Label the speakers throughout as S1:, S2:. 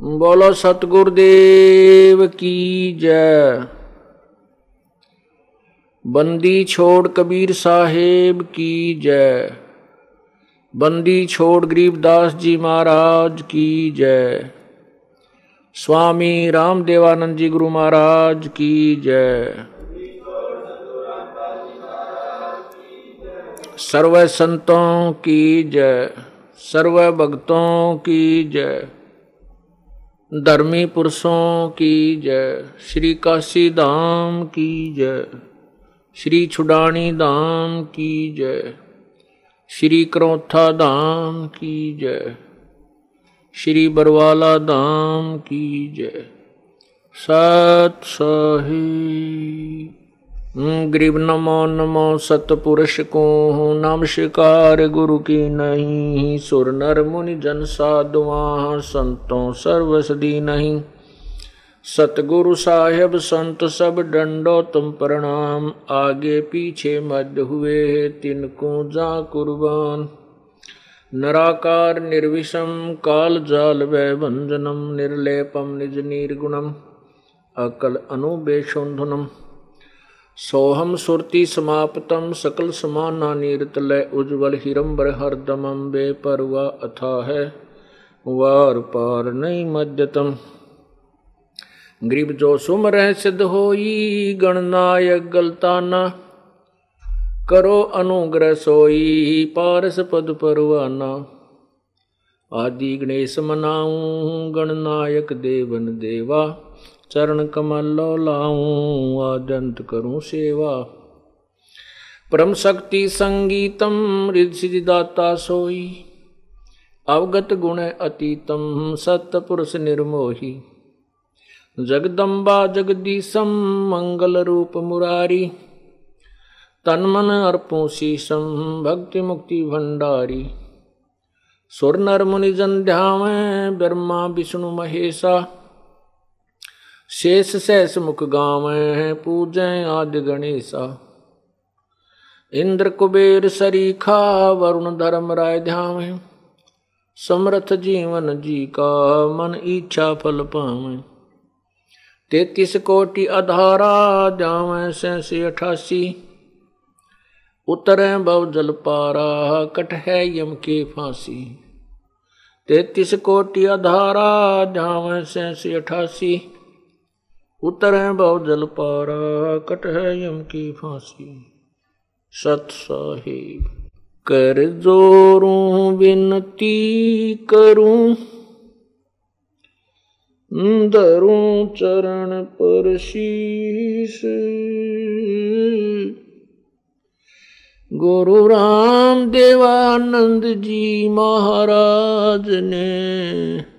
S1: बोलो, सतगुरुदेव की जय। बंदी छोड़ कबीर साहेब की जय। बंदी छोड़ गरीबदास जी महाराज की जय। स्वामी रामदेवानंद जी गुरु महाराज की जय। सर्व संतों की जय सर्व भक्तों की जय। धर्मी पुरुषों की जय। श्री काशी धाम की जय। श्री छुडानी धाम की जय। श्री क्रोथा धाम की जय। श्री बरवाला धाम की जय। सत सही ग्रीब नमो नमो सतपुरुष को हूँ नमस्कार गुरु की नहीं, सुर नर मुनि जन साधुआ, संतों सर्व सदी नहीं। सतगुरु साहेब, संत सब डंडो तुम प्रणाम, आगे पीछे मध्य हुए तिनको जा कुर्बान। नराकार निर्विषम, काल जाल वै भंजनम निर्लेपम निज निर्गुणम अकल अनुबेशोधनम सोहम सुरति समाप्तम सकल समाना नीरतलय उज्ज्वल हिरंबर हरदमम बेपरवा अथा है वार पार नहीं मध्यतम ग्रीब जो सुमर सिद्ध होई गणनायक गलताना करो अनुग्रह सोई पारस पद परवाना आदि गणेश मनाऊं गणनायक देवन देवा चरण कमल लाऊं, आदंत करूँ सेवा। परम शक्ति संगीतम रिदाता सोई। अवगत गुण अतीतम सत्य पुरुष निर्मोही। जगदम्बा जगदीशम, मंगल रूप मुरारी। तन मन अर्पो शीशम, भक्ति मुक्ति भंडारी। सुर नर मुनि जन ध्यावे, ब्रह्मा विष्णु महेशा। शेष सहस मुख गाव पूजै आदि गणेशा। इंद्र कुबेर सरीखा, वरुण धर्म राय ध्यान समर्थ जीवन जी का मन इच्छा फल पावे। तैतीस कोटि अधारा, जाव सैसी अठासी। उतरे बव जल पारा, कट है यम के फांसी। तैतीस कोटि अधारा, जाव सैसी अठासी। उतर है बहु जल पारा कट है यम की फांसी। सत साहिब, कर जोरूं, विनती करूँ। धरूं चरण पर शीश गुरु राम देवानंद जी महाराज ने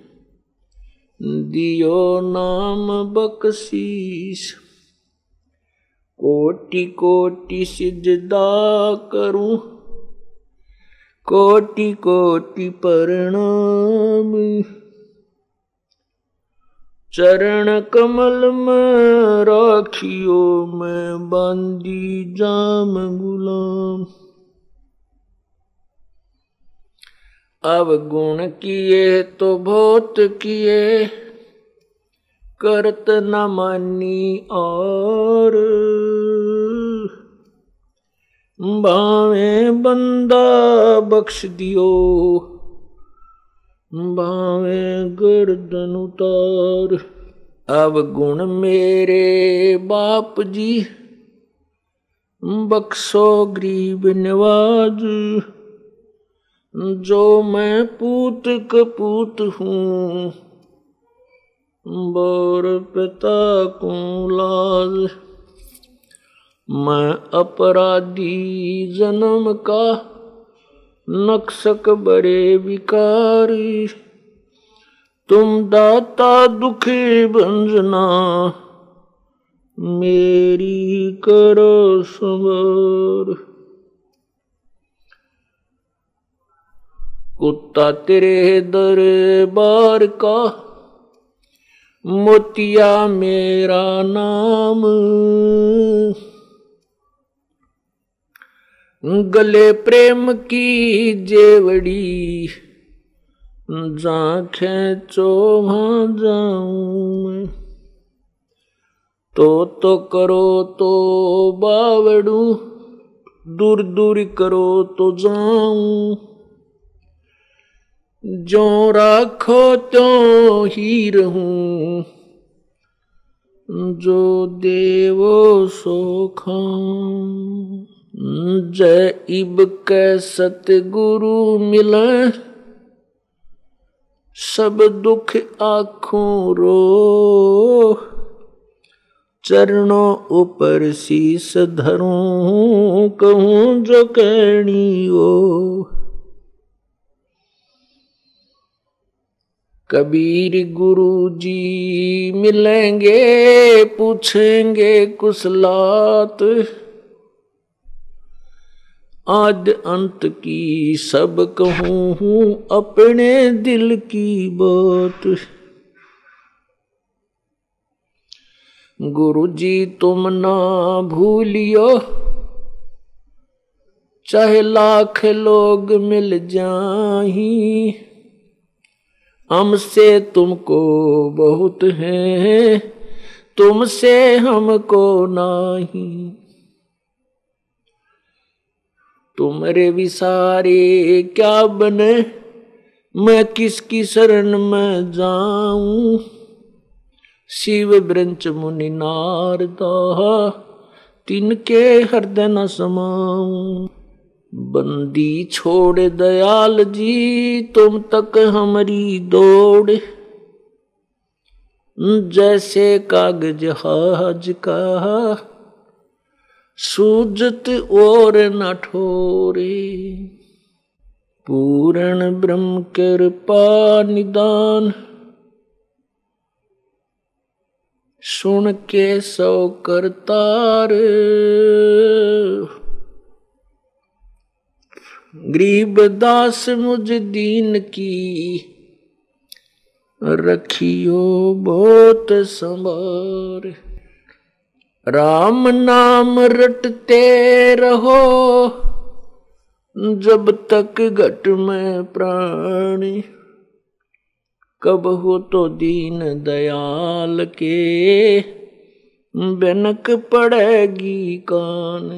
S1: दियो नाम बकशीस कोटि कोटि सिजदा करूँ, कोटि कोटि प्रणाम। चरण कमल में राखियो, मैं बांदी जाम गुलाम। अब गुण किए तो बहुत किए, करत न मानी और। बावे बंदा बख्श दियो बावे गर्दन उतार। अब गुण मेरे बाप जी, बख्शो गरीब नवाज़। जो मैं पूत कपूत हूँ। बोर पिता को लाज मैं अपराधी जन्म का नक्सक बड़े विकारी। तुम दाता दुखी भंजना मेरी करो सबर। कुत्ता तेरे दरबार का, मोतिया मेरा नाम। गले प्रेम की जेवड़ी जा खेचो वहाँ जाऊँ। तो तो करो तो बावड़ू, दूर दूर करो तो जाऊँ। जो राखो तो ही रहूँ, जो देवो सो जय इब के सतगुरु मिले, सब दुख आखों रो, चरणों ऊपर शीस धरूं, कहूँ जो कहनी हो। कबीर गुरु जी मिलेंगे, पूछेंगे कुशलात आद अंत की सब कहूँ अपने दिल की बात। गुरु जी तुम ना भूलियो, चाहे लाख लोग मिल जाही। हमसे तुमको बहुत है, तुमसे हमको नहीं। तुम्हारे विसारे क्या बने, मैं किसकी शरण में जाऊँ? शिव ब्रंच मुनि नारदा, तिनके हृदय न समाऊं। बंदी छोड़ दयाल जी, तुम तक हमारी दौड़। जैसे कागज़ हाज का, सूजत और न ठोरे। पूर्ण ब्रह्म कृपा निदान। सुन के सौ करतार। गरीब दास मुझ दीन की, रखियो बहुत संभार। राम नाम रटते रहो, जब तक घट में प्राणी। कब हो तो दीन दयाल के, बनक पड़ेगी कान।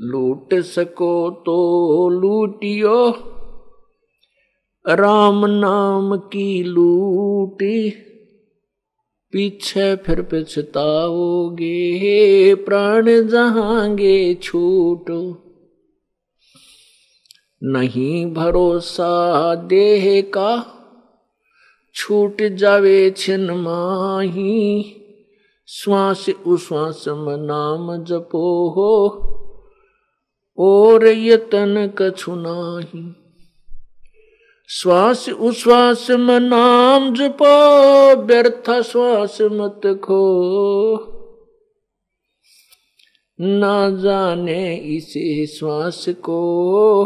S1: लूट सको तो लूटियो। राम नाम की लूटी, पीछे फिर पछताओगे, प्राण जहांगे छूटो। नहीं भरोसा देह का, छूट जावे छिन माही। श्वास उश्वास नाम जपो हो और यतन कछु नाही। श्वास, उश्वास में नाम जपो, व्यर्थ श्वास मत खो। ना जाने इसे श्वास को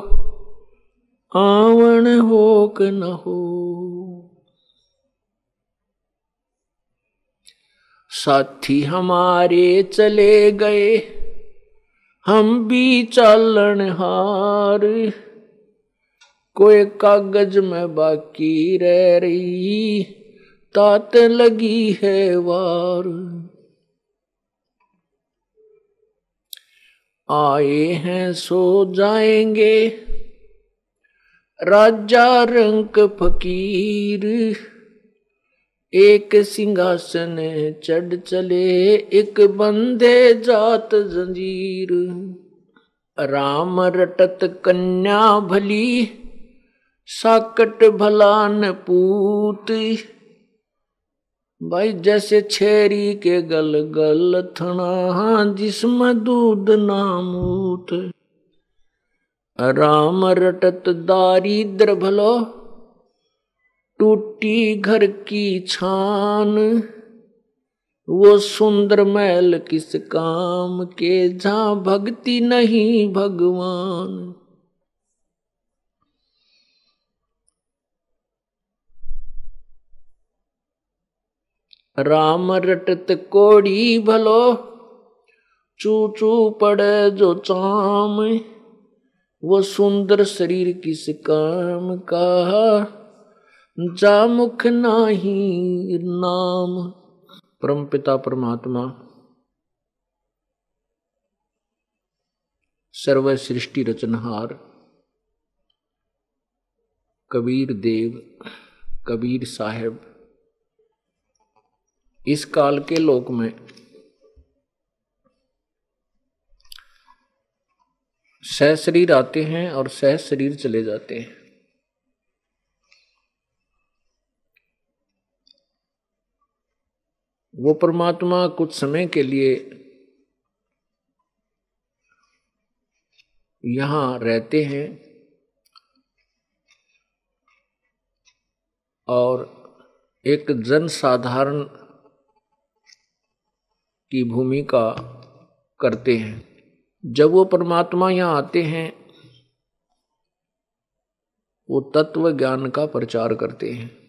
S1: आवण हो क न हो। साथी हमारे चले गए। हम भी चालन हार। कोई कागज़ में बाकी रह रही, तात लगी है वार। आए हैं, सो जाएँगे। राजा रंक फकीर। एक सिंहासन चढ़ चले, एक बंदे जात जंजीर। राम रटत कन्या भली, साकट भलान पूत। भाई, जैसे छेरी के गल गल थना जिसमें दूध नामूत राम रटत दारिद्र भलो टूटी घर की छान। वो सुंदर मैल किस काम के, जहाँ भक्ति नहीं भगवान। राम रटत कोड़ी भलो चू चू पड़े जो चाम। वो सुंदर शरीर किस काम का जा मुख नाही नाम। परम पिता, परमात्मा। सर्व सृष्टि रचनहार। कबीर देव, कबीर साहेब। इस काल के लोक में सह शरीर आते हैं और सह शरीर चले जाते हैं। वो परमात्मा कुछ समय के लिए यहाँ रहते हैं और एक जन साधारण की भूमिका करते हैं। जब वो परमात्मा यहाँ आते हैं, वो तत्व ज्ञान का प्रचार करते हैं।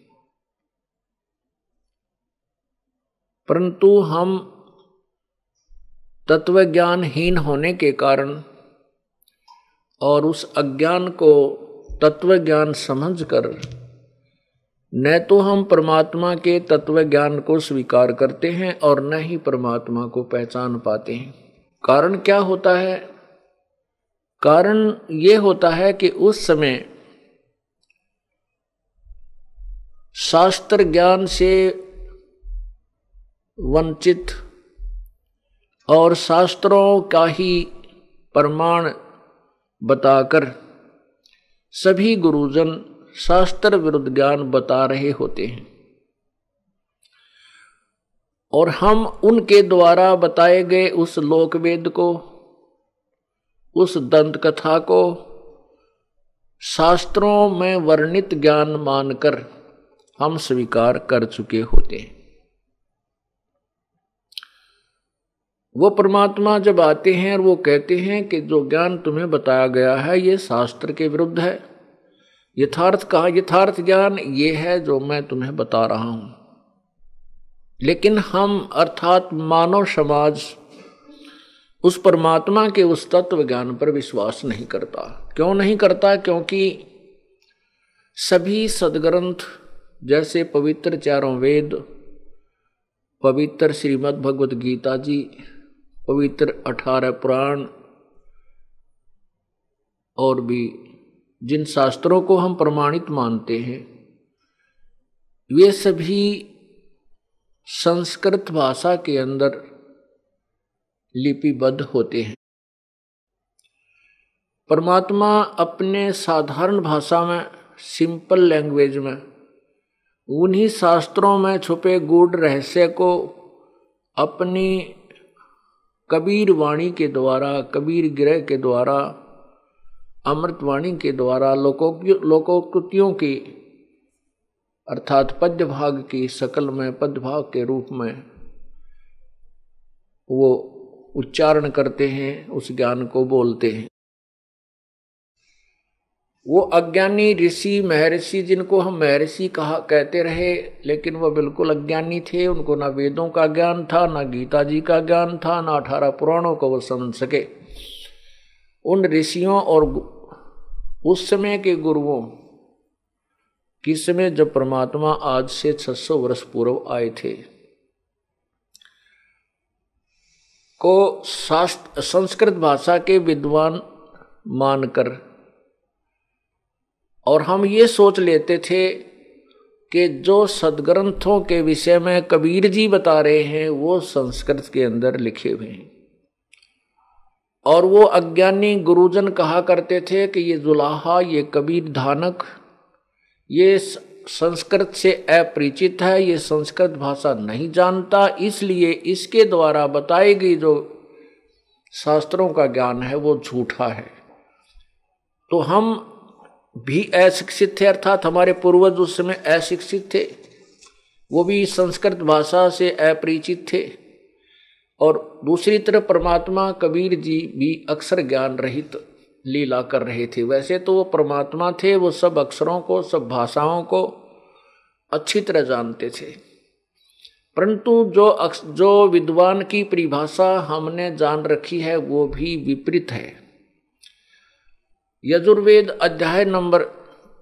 S1: परंतु हम तत्व ज्ञानहीन होने के कारण और उस अज्ञान को तत्व ज्ञान समझ कर न तो हम परमात्मा के तत्व ज्ञान को स्वीकार करते हैं और न ही परमात्मा को पहचान पाते हैं। कारण क्या होता है? कारण ये होता है कि उस समय शास्त्र ज्ञान से वंचित और शास्त्रों का ही प्रमाण बताकर सभी गुरुजन शास्त्र विरुद्ध ज्ञान बता रहे होते हैं। और हम उनके द्वारा बताए गए उस लोक वेद को, उस दंत कथा को शास्त्रों में वर्णित ज्ञान मानकर हम स्वीकार कर चुके होते हैं। वो परमात्मा जब आते हैं और वो कहते हैं कि जो ज्ञान तुम्हें बताया गया है, ये शास्त्र के विरुद्ध है। यथार्थ कहा, यथार्थ ज्ञान ये है जो मैं तुम्हें बता रहा हूँ। लेकिन हम, अर्थात मानव समाज, उस परमात्मा के उस तत्व ज्ञान पर विश्वास नहीं करता। क्यों नहीं करता? क्योंकि सभी सदग्रंथ, जैसे पवित्र चारों वेद, पवित्र श्रीमद् भगवत गीता जी पवित्र अठारह पुराण और भी जिन शास्त्रों को हम प्रमाणित मानते हैं, वे सभी संस्कृत भाषा के अंदर लिपिबद्ध होते हैं। परमात्मा अपने साधारण भाषा में सिंपल लैंग्वेज में, उन्हीं शास्त्रों में छुपे गूढ़ रहस्य को अपनी कबीर वाणी के द्वारा, कबीर ग्रह के द्वारा अमृतवाणी के द्वारा लोकोकृतियों की, अर्थात पद्य भाग की सकल में पद्य भाग के रूप में, वो उच्चारण करते हैं, उस ज्ञान को बोलते हैं। वो अज्ञानी ऋषि, महर्षि जिनको हम महर्षि कहा, कहते रहे, लेकिन वह बिल्कुल अज्ञानी थे। उनको ना वेदों का ज्ञान था, ना गीता जी का ज्ञान था, ना अठारह पुराणों को वो समझ सके। उन ऋषियों और उस समय के गुरुओं, किस समय जब परमात्मा आज से 600 वर्ष पूर्व आए थे, को शास्त्र, संस्कृत भाषा के विद्वान मानकर और हम ये सोच लेते थे कि जो सदग्रंथों के विषय में कबीर जी बता रहे हैं, वो संस्कृत के अंदर लिखे हुए हैं। और वो अज्ञानी गुरुजन कहा करते थे कि ये जुलाहा ये कबीर धानक, ये संस्कृत से अपरिचित है, ये संस्कृत भाषा नहीं जानता, इसलिए इसके द्वारा बताई गई जो शास्त्रों का ज्ञान है, वो झूठा है। तो हम भी अशिक्षित थे, अर्थात हमारे पूर्वज उस समय अशिक्षित थे। वो भी संस्कृत भाषा से अपरिचित थे। और दूसरी तरफ़ परमात्मा कबीर जी भी अक्षर ज्ञान रहित लीला कर रहे थे। वैसे तो वो परमात्मा थे, वो सब अक्षरों को, सब भाषाओं को अच्छी तरह जानते थे। परंतु जो जो विद्वान की परिभाषा हमने जान रखी है, वो भी विपरीत है। यजुर्वेद अध्याय नंबर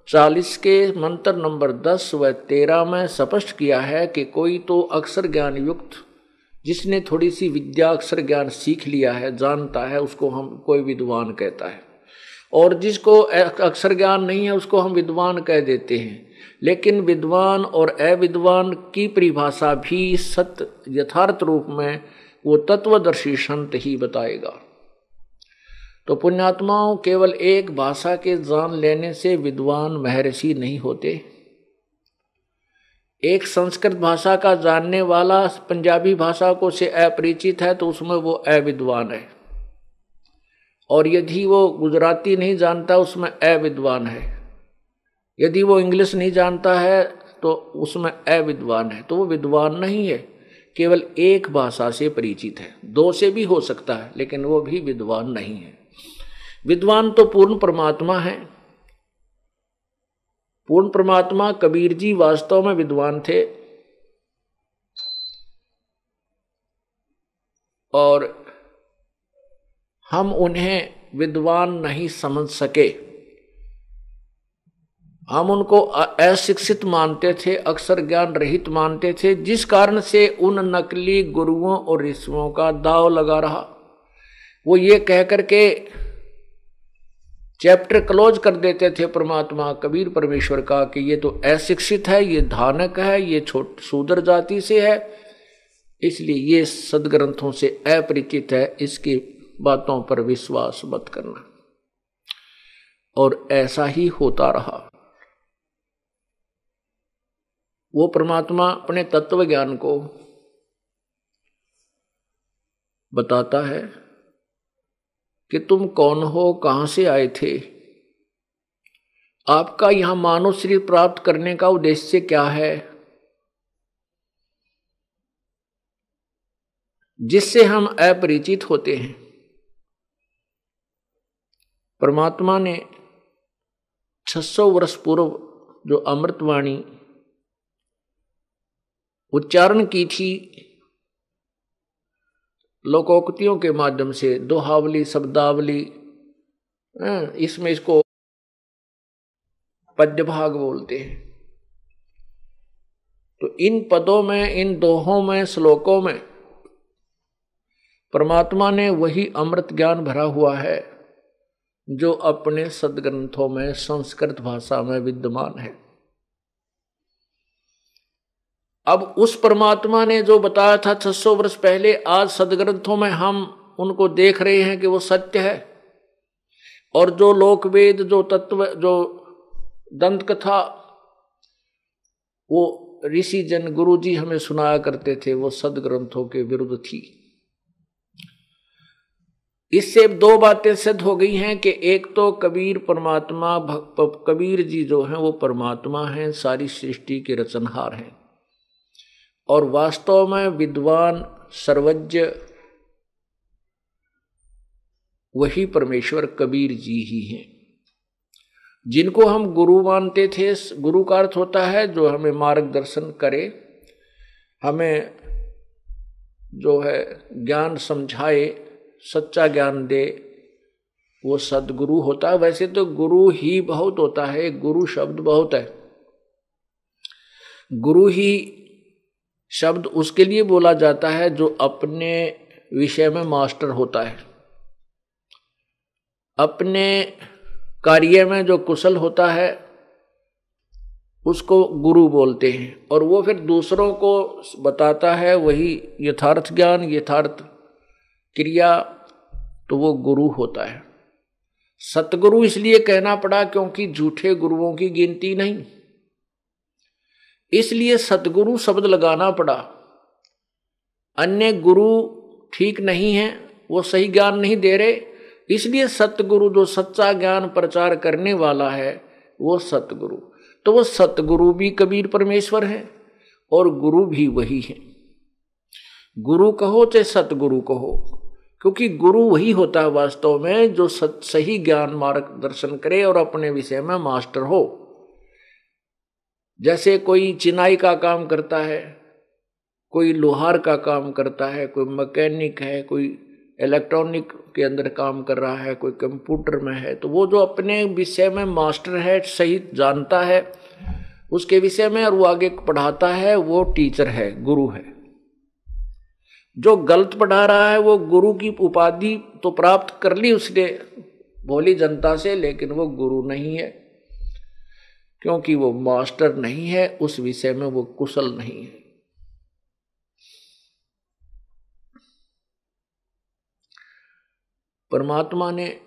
S1: चालीस के मंत्र नंबर दस व तेरह में स्पष्ट किया है कि कोई तो अक्षर ज्ञान युक्त, जिसने थोड़ी सी विद्या अक्षर ज्ञान सीख लिया है, जानता है, उसको हम कोई विद्वान कहता है। और जिसको अक्षर ज्ञान नहीं है, उसको हम विद्वान कह देते हैं। लेकिन विद्वान और अविद्वान की परिभाषा भी सत्य यथार्थ रूप में वो तत्वदर्शी संत ही बताएगा। तो पुण्यात्माओं केवल एक भाषा के जान लेने से विद्वान महर्षि नहीं होते। एक संस्कृत भाषा का जानने वाला पंजाबी भाषा को से अपरिचित है तो उसमें वो अविद्वान है। और यदि वो गुजराती नहीं जानता, उसमें अविद्वान है। यदि वो इंग्लिश नहीं जानता है तो उसमें अविद्वान है। तो वो विद्वान नहीं है, केवल एक भाषा से परिचित है। दो से भी हो सकता है, लेकिन वो भी विद्वान नहीं है। विद्वान तो पूर्ण परमात्मा है। पूर्ण परमात्मा कबीर जी वास्तव में विद्वान थे। और हम उन्हें विद्वान नहीं समझ सके। हम उनको अशिक्षित मानते थे, अक्सर ज्ञान रहित मानते थे, जिस कारण से उन नकली गुरुओं और ऋषियों का दाव लगा रहा। वो ये कह करके चैप्टर क्लोज कर देते थे परमात्मा कबीर परमेश्वर का कि ये तो अशिक्षित है, ये धानक है, ये छोट सूदर जाति से है। इसलिए ये सदग्रंथों से अपरिचित है, इसकी बातों पर विश्वास मत करना। और ऐसा ही होता रहा। वो परमात्मा अपने तत्व ज्ञान को बताता है कि तुम कौन हो, कहाँ से आए थे? आपका यहाँ मानव शरीर प्राप्त करने का उद्देश्य क्या है? जिससे हम अपरिचित होते हैं। परमात्मा ने 600 वर्ष पूर्व जो अमृतवाणी उच्चारण की थी लोकोक्तियों के माध्यम से दोहावली शब्दावली हाँ, इसमें इसको पद्य भाग बोलते हैं। तो इन पदों में इन दोहों में श्लोकों में परमात्मा ने वही अमृत ज्ञान भरा हुआ है जो अपने सदग्रंथों में संस्कृत भाषा में विद्यमान है। अब उस परमात्मा ने जो बताया था 600 वर्ष पहले, आज सदग्रंथों में हम उनको देख रहे हैं कि वो सत्य है। और जो लोकवेद, जो तत्व, जो दंत कथा वो ऋषि जन गुरु जी हमें सुनाया करते थे, वो सदग्रंथों के विरुद्ध थी। इससे दो बातें सिद्ध हो गई हैं कि एक तो कबीर परमात्मा कबीर जी जो हैं, वो परमात्मा हैं, सारी सृष्टि के रचनहार हैं। और वास्तव में विद्वान सर्वज्ञ वही परमेश्वर कबीर जी ही हैं। जिनको हम गुरु मानते थे, गुरु का अर्थ होता है जो हमें मार्गदर्शन करे, हमें जो है ज्ञान समझाए, सच्चा ज्ञान दे, वो सदगुरु होता है। वैसे तो गुरु ही बहुत होता है, गुरु शब्द बहुत है। गुरु ही शब्द उसके लिए बोला जाता है जो अपने विषय में मास्टर होता है। अपने कार्य में जो कुशल होता है, उसको गुरु बोलते हैं और वो फिर दूसरों को बताता है वही यथार्थ ज्ञान, यथार्थ क्रिया तो वो गुरु होता है। सतगुरु इसलिए कहना पड़ा क्योंकि झूठे गुरुओं की गिनती नहीं। इसलिए सतगुरु शब्द लगाना पड़ा। अन्य गुरु ठीक नहीं है वो सही ज्ञान नहीं दे रहे। इसलिए सतगुरु जो सच्चा ज्ञान प्रचार करने वाला है वो सतगुरु। तो वो सतगुरु भी कबीर परमेश्वर है और गुरु भी वही है। गुरु कहो चाहे सतगुरु कहो क्योंकि गुरु वही होता है वास्तव में जो सत, सही ज्ञान मार्ग दर्शन करे और अपने विषय में मास्टर हो। जैसे कोई चिनाई का काम करता है, कोई लोहार का काम करता है, कोई मैकेनिक है, कोई इलेक्ट्रॉनिक के अंदर काम कर रहा है, कोई कंप्यूटर में है तो वो जो अपने विषय में मास्टर है, सही जानता है, उसके विषय में और वो आगे पढ़ाता है, वो टीचर है, गुरु है। जो गलत पढ़ा रहा है, वो गुरु की उपाधि तो प्राप्त कर ली उसने, भोली जनता से, लेकिन वो गुरु नहीं है। क्योंकि वो मास्टर नहीं है, उस विषय में वो कुशल नहीं है। परमात्मा ने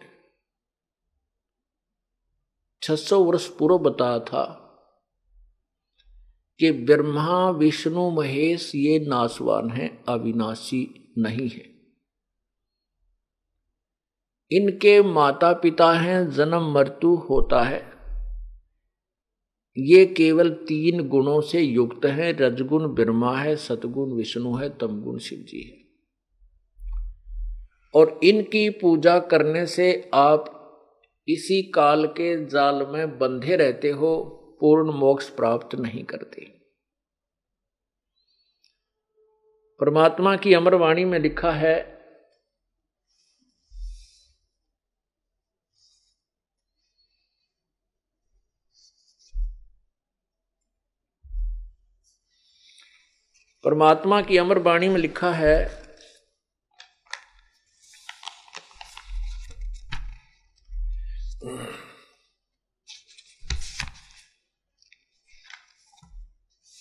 S1: 600 वर्ष पूर्व बताया था कि ब्रह्मा, विष्णु, महेश ये नासवान है, अविनाशी नहीं है। इनके माता पिता हैं, जन्म मृत्यु होता है। ये केवल तीन गुणों से युक्त है। रजगुण ब्रह्मा है सतगुण विष्णु है, तमगुण शिव जी है। और इनकी पूजा करने से आप इसी काल के जाल में बंधे रहते हो, पूर्ण मोक्ष प्राप्त नहीं करते। परमात्मा की अमरवाणी में लिखा है परमात्मा की अमर वाणी में लिखा है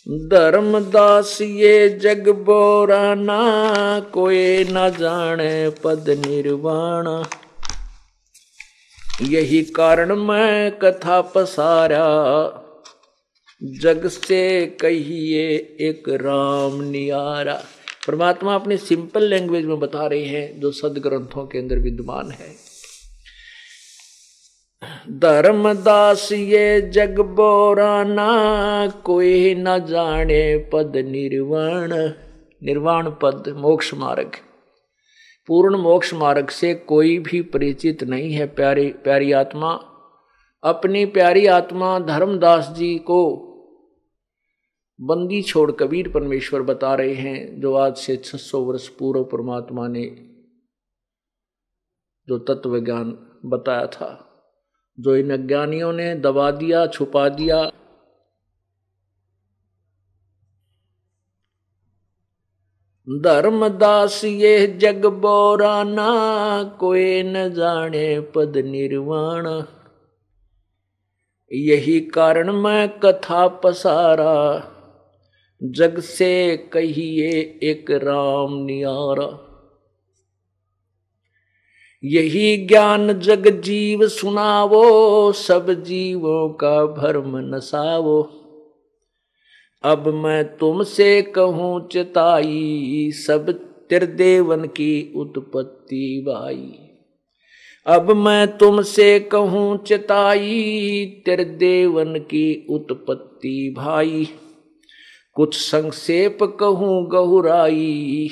S1: धर्मदास ये जग बोरा बोराना, कोई न जाने पद निर्वाण। यही कारण मैं कथा पसारा। जग से कहिए एक राम नियारा। परमात्मा अपनी सिंपल लैंग्वेज में बता रहे हैं, जो सदग्रंथों के अंदर विद्यमान है। धर्मदास ये जग बोराना, कोई न जाने पद निर्वाण। निर्वाण पद मोक्ष मार्ग। पूर्ण मोक्ष मार्ग से कोई भी परिचित नहीं है, प्यारी प्यारी आत्मा। अपनी प्यारी आत्मा धर्मदास जी को बंदी छोड़ कबीर परमेश्वर बता रहे हैं, जो आज से 600 वर्ष पूर्व परमात्मा ने जो तत्व ज्ञान बताया था, जो इन अज्ञानियों ने दबा दिया, छुपा दिया। धर्मदास ये जग बोराना कोई न जाने पद निर्वाण। यही कारण मैं कथा पसारा जग से कहिए एक राम नियारा। यही ज्ञान जग जीव सुनावो, सब जीवों का भरम नसावो। अब मैं तुमसे कहूँ चिताई, सब त्रिदेवन की उत्पत्ति भाई अब मैं तुमसे कहूँ चिताई, त्रिदेवन की उत्पत्ति भाई। कुछ संक्षेप कहूँ गहुराई,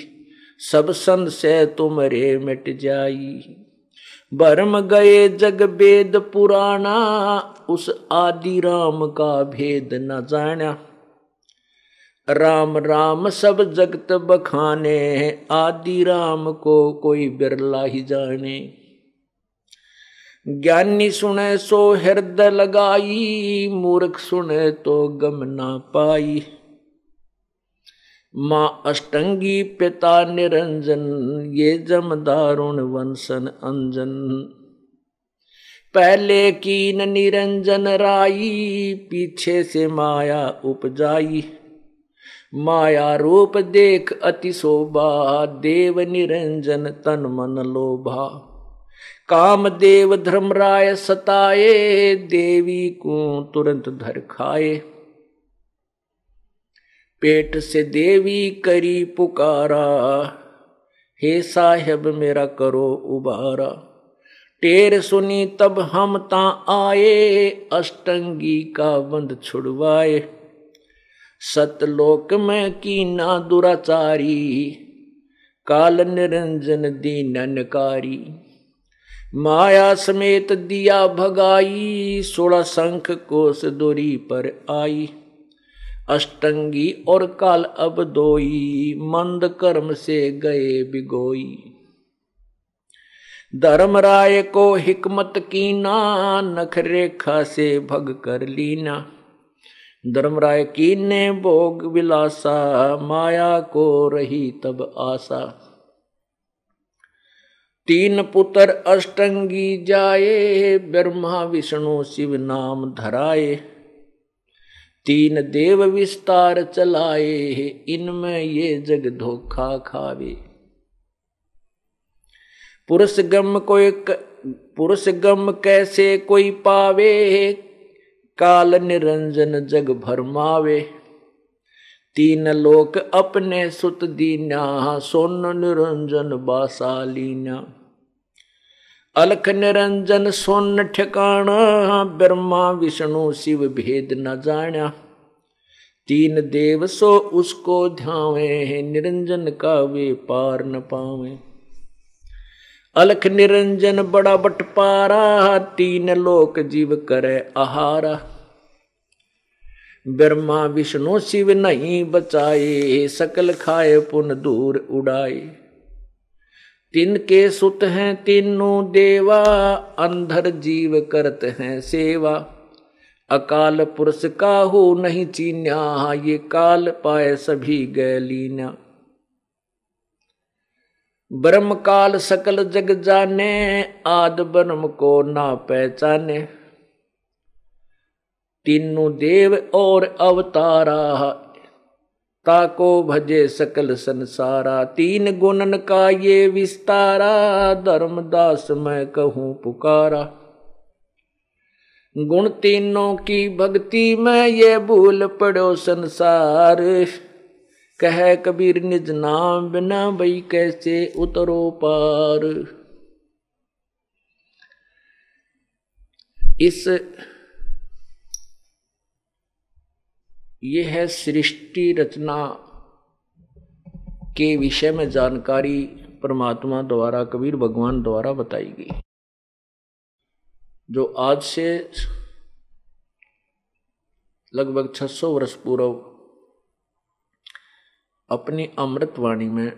S1: सब संत से तुमरे मिट जाई। भरम गए जग वेद पुराना, उस आदि राम का भेद न जाना। राम राम सब जगत बखाने, आदि राम को कोई बिरला ही जाने। ज्ञानी सुने सो हृदय लगाई, मूर्ख सुने तो गम ना पाई। माँ अष्टंगी पिता निरंजन, ये जम दारुण वंशन अंजन। पहले कीन निरंजन राई, पीछे से माया उपजाई। माया रूप देख अति शोभा, देव निरंजन तन मन लोभा। काम देव धर्मराय सताए, देवी को तुरंत धर खाए। पेट से देवी करी पुकारा। हे साहेब, मेरा करो उबारा। टेर सुनी, तब हम ता आए, अष्टंगी का बंद छुड़वाए। सतलोक में की ना दुराचारी, काल निरंजन दी दीनकारी माया समेत दिया भगाई, सोलह शंख कोस दूरी पर आई। अष्टंगी और काल अब दोई, मंद कर्म से गए बिगोई। धर्म राय को हिकमत की ना नख से भग कर लीना। धर्मराय की ने भोग विलासा, माया को रही तब आशा। तीन पुत्र अष्टंगी जाए, ब्रह्मा विष्णु शिव नाम धराए। तीन देव विस्तार चलाए इनमें ये जग धोखा खावे। पुरुष गम कोई पुरुष गम कैसे कोई पावे? काल निरंजन जग भरमावे तीन लोक अपने सुत दीना सोन निरंजन बासालीना अलख निरंजन सोन ठिकाना ब्रह्मा विष्णु शिव भेद न जाना तीन देव सो उसको ध्यावे, निरंजन का वे पार न पावे। अलख निरंजन बड़ा बटपारा तीन लोक जीव करे आहारा। ब्रह्मा विष्णु शिव नहीं बचाए, सकल खाए पुन दूर उड़ाए। तीन के सुत हैं तीनों देवा, अंधर जीव करते हैं सेवा। अकाल पुरुष का हो नहीं चीन्या, ये काल पाए सभी गैलीना ब्रह्म काल सकल जग जाने, आद ब्रह्म को ना पहचाने। तीनों देव और अवतारा ताको भजे सकल संसारा, तीन गुणन का ये विस्तारा धर्मदास मैं कहूँ पुकारा। गुण तीनों की भक्ति में ये भूल पड़ो संसार। कह कबीर निज नाम बिना भई कैसे उतरो पार। इस ये है सृष्टि रचना के विषय में जानकारी परमात्मा द्वारा, कबीर भगवान द्वारा बताई गई। जो आज से लगभग 600 वर्ष पूर्व अपनी अमृतवाणी में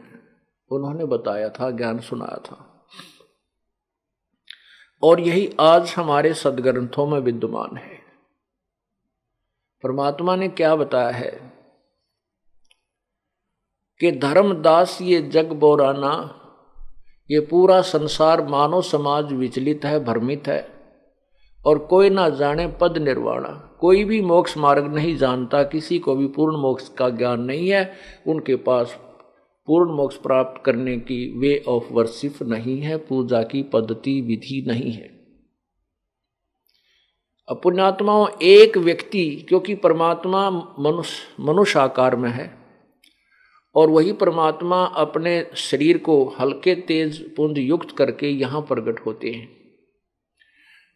S1: उन्होंने बताया था, ज्ञान सुनाया था। और यही आज हमारे सदग्रंथों में विद्यमान है। परमात्मा ने क्या बताया है? कि धर्मदास ये जग बोराना, ये पूरा संसार मानव समाज विचलित है, भ्रमित है, और कोई ना जाने पद निर्वाणा। कोई भी मोक्ष मार्ग नहीं जानता, किसी को भी पूर्ण मोक्ष का ज्ञान नहीं है, उनके पास पूर्ण मोक्ष प्राप्त करने की वे ऑफ़ वर्शिप नहीं है, पूजा की पद्धति, विधि नहीं है। पुण्यात्माओं एक व्यक्ति, क्योंकि परमात्मा मनुष्य मनुष्य आकार में है, और वही परमात्मा अपने शरीर को हल्के तेज पुंज युक्त करके यहाँ प्रकट होते हैं।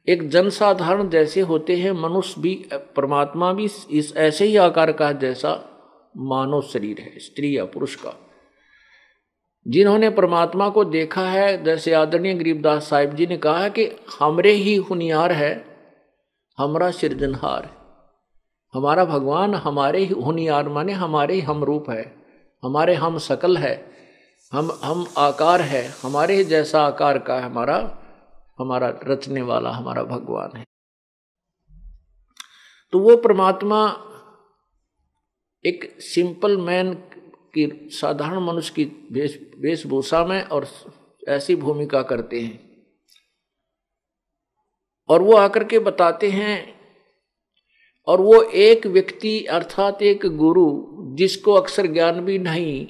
S1: एक जनसाधारण जैसे होते हैं, मनुष्य भी, परमात्मा भी इस ऐसे ही आकार का जैसा मानव शरीर है, स्त्री या पुरुष का। जिन्होंने परमात्मा को देखा है, जैसे आदरणीय गरीबदास साहिब जी ने कहा कि हमरे ही हुनियार है हमारा सृजनहार हमारा भगवान हमारे ही हुनियार माने हमारे ही हम रूप है। हमारे हम सकल है। हम हम आकार है। हमारे ही जैसा आकार का हमारा हमारा रचने वाला, हमारा भगवान है। तो वो परमात्मा एक सिंपल मैन की, साधारण मनुष्य की वेश, वेशभूषा में और ऐसी भूमिका करते हैं। और वो आकर के बताते हैं, और वो एक व्यक्ति अर्थात एक गुरु जिसको अक्सर ज्ञान भी नहीं,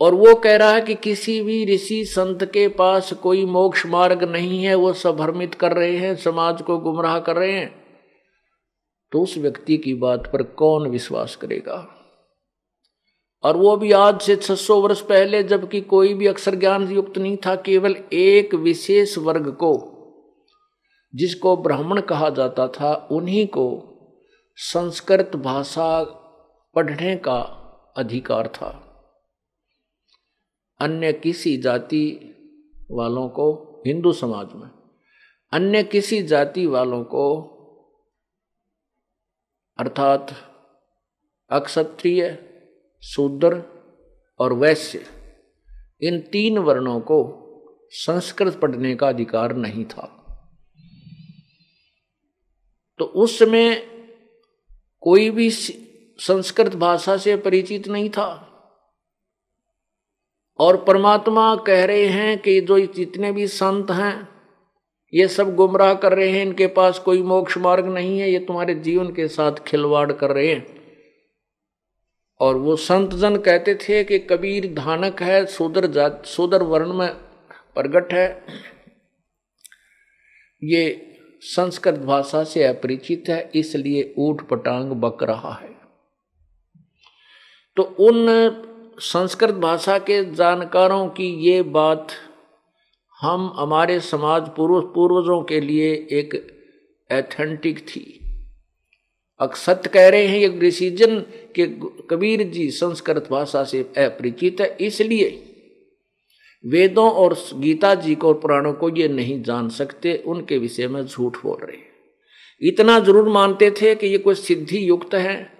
S1: और वो कह रहा है कि किसी भी ऋषि संत के पास कोई मोक्ष मार्ग नहीं है, वो सब भ्रमित कर रहे हैं, समाज को गुमराह कर रहे हैं। तो उस व्यक्ति की बात पर कौन विश्वास करेगा? और वो भी आज से 600 वर्ष पहले, जबकि कोई भी अक्षर ज्ञान युक्त नहीं था, केवल एक विशेष वर्ग को जिसको ब्राह्मण कहा जाता था, उन्हीं को संस्कृत भाषा पढ़ने का अधिकार था। अन्य किसी जाति वालों को, हिंदू समाज में, अन्य किसी जाति वालों को, अर्थात अक्षत्रिय, शूद्र और वैश्य, इन तीन वर्णों को संस्कृत पढ़ने का अधिकार नहीं था। तो उस समय कोई भी संस्कृत भाषा से परिचित नहीं था। और परमात्मा कह रहे हैं कि जो जितने भी संत हैं, ये सब गुमराह कर रहे हैं, इनके पास कोई मोक्ष मार्ग नहीं है, ये तुम्हारे जीवन के साथ खिलवाड़ कर रहे हैं। और वो संत जन कहते थे कि कबीर धानक है, सुदर जात सुदर वर्ण में प्रगट है। ये संस्कृत भाषा से अपरिचित है, इसलिए ऊट पटांग बक रहा है। तो उन संस्कृत भाषा के जानकारों की ये बात हम हमारे समाज पूर्व, पूर्वजों के लिए एक एथेंटिक थी। अक्सत कह रहे हैं ये ऋषिजन के कबीर जी संस्कृत भाषा से अपरिचित है, इसलिए वेदों और गीता जी को और पुराणों को ये नहीं जान सकते, उनके विषय में झूठ बोल रहे हैं। इतना ज़रूर मानते थे कि ये कोई सिद्धि युक्त है।